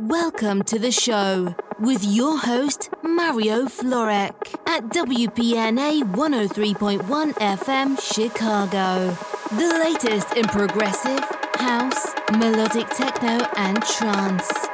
Welcome to the show with your host, Mario Florek, at WPNA 103.1 FM Chicago. The latest in progressive, house, melodic techno, and trance.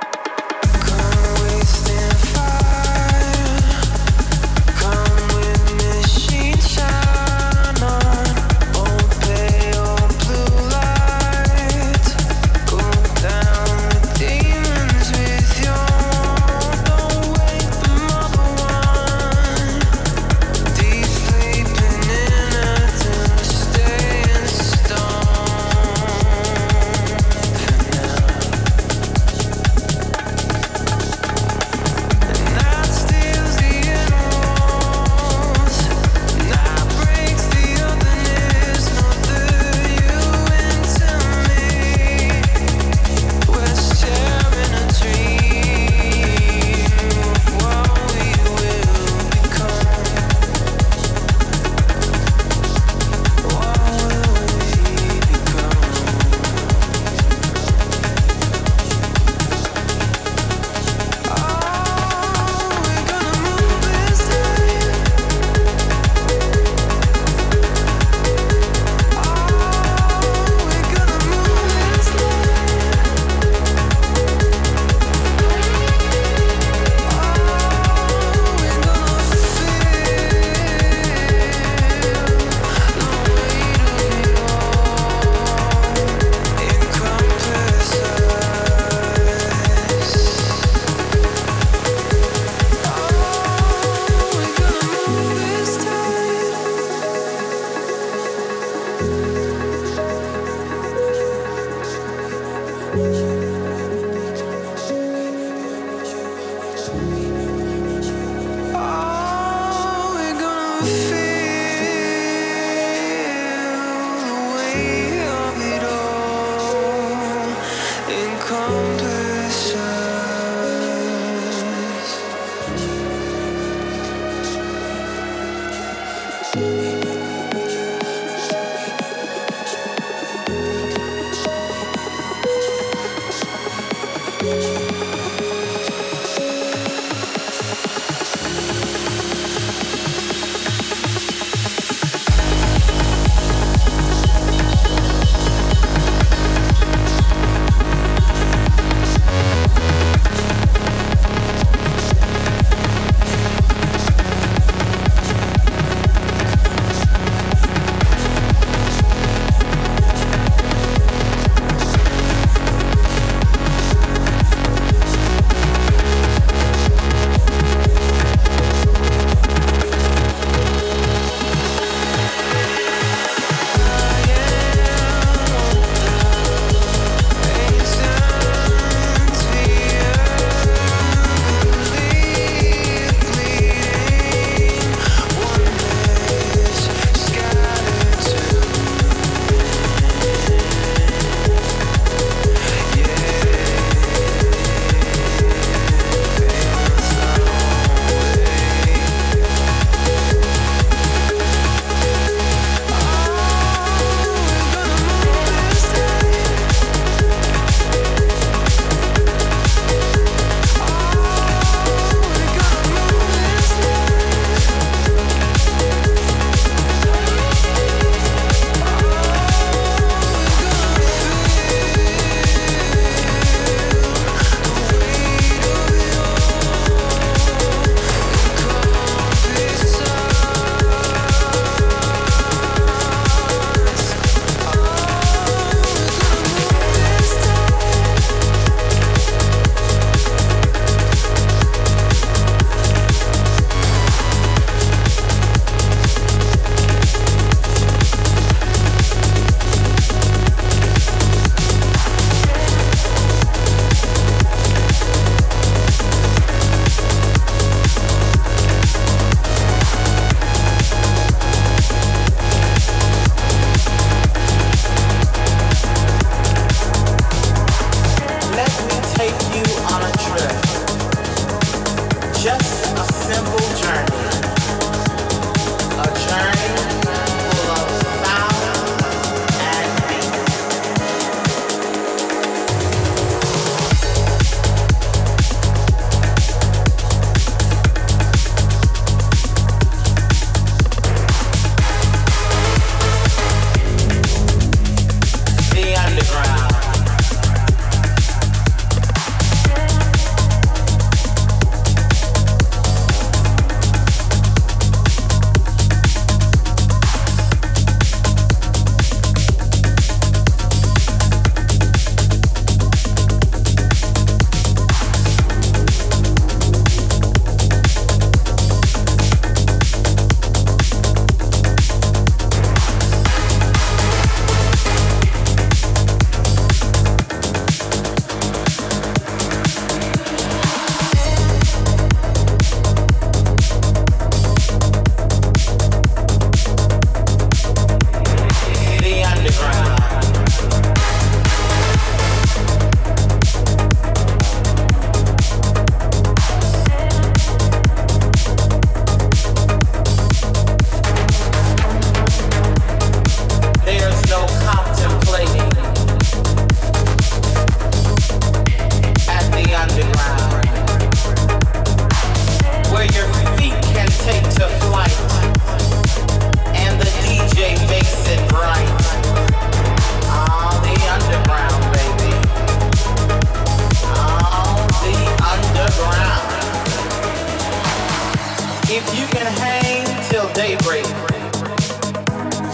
daybreak,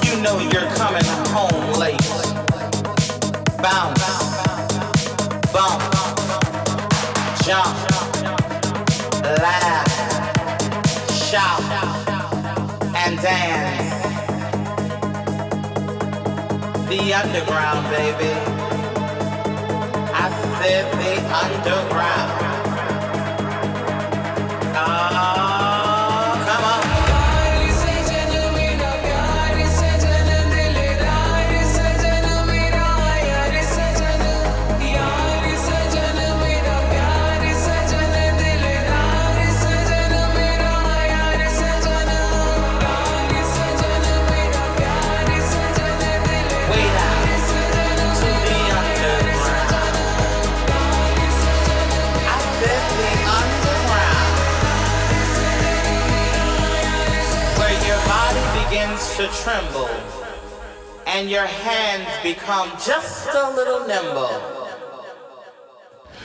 you know you're coming home late. Bounce, bump, jump, laugh, shout, and dance. The underground, baby. I said the underground. to tremble and your hands become just a little nimble.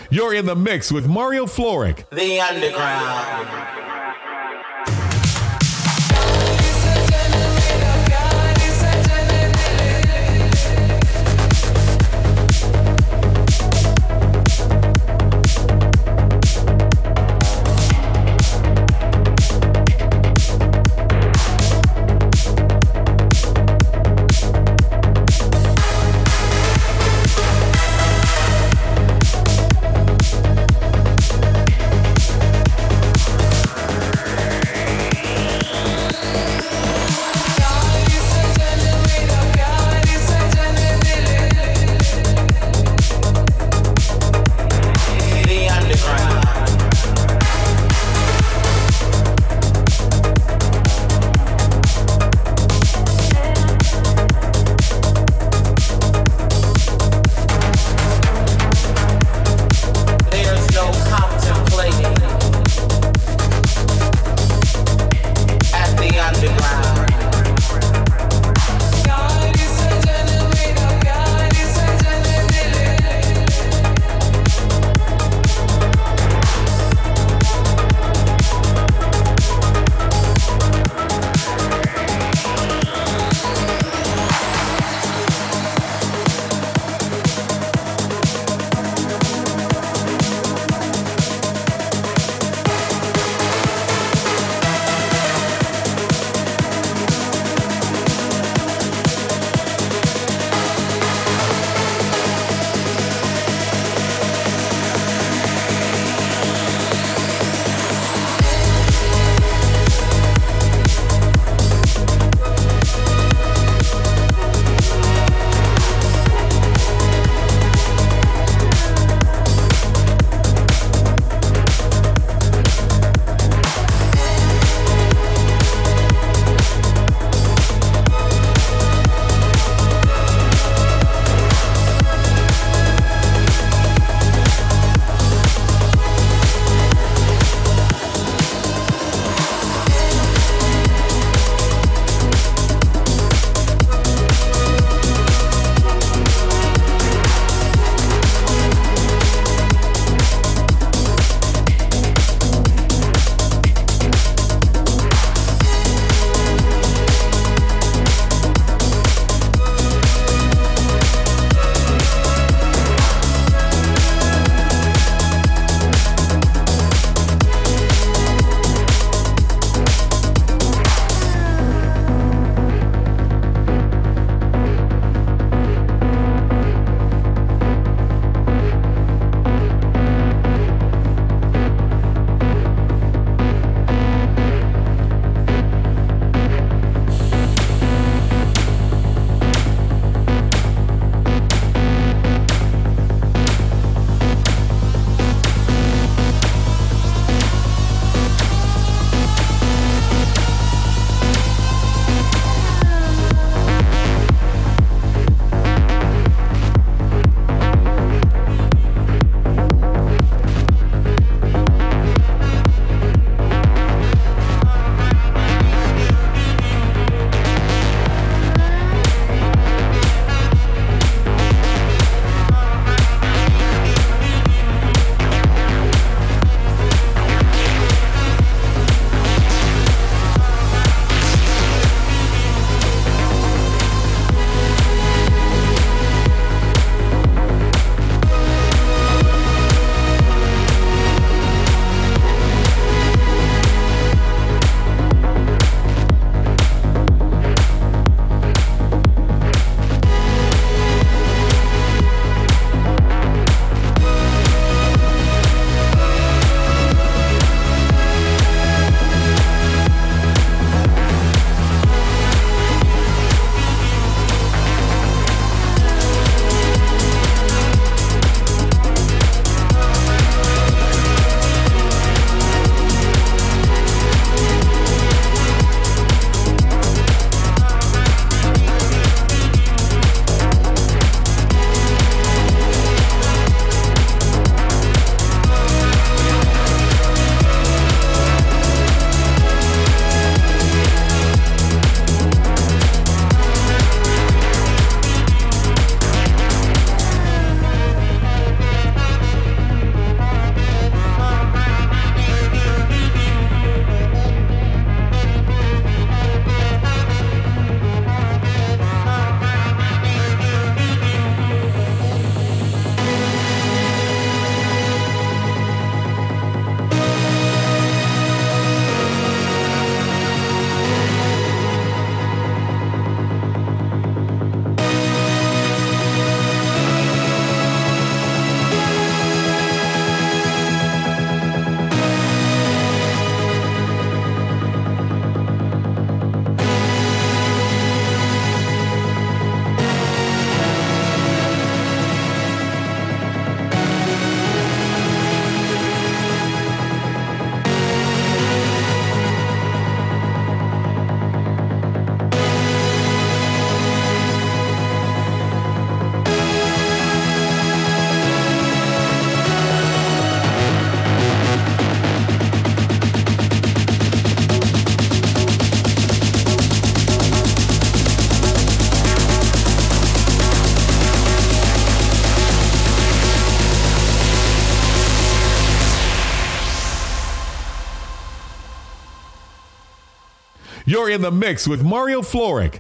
You're in the mix with Mario Florek. The Underground. You're in the mix with Mario Florek.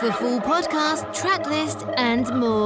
For full podcast, track list, and more.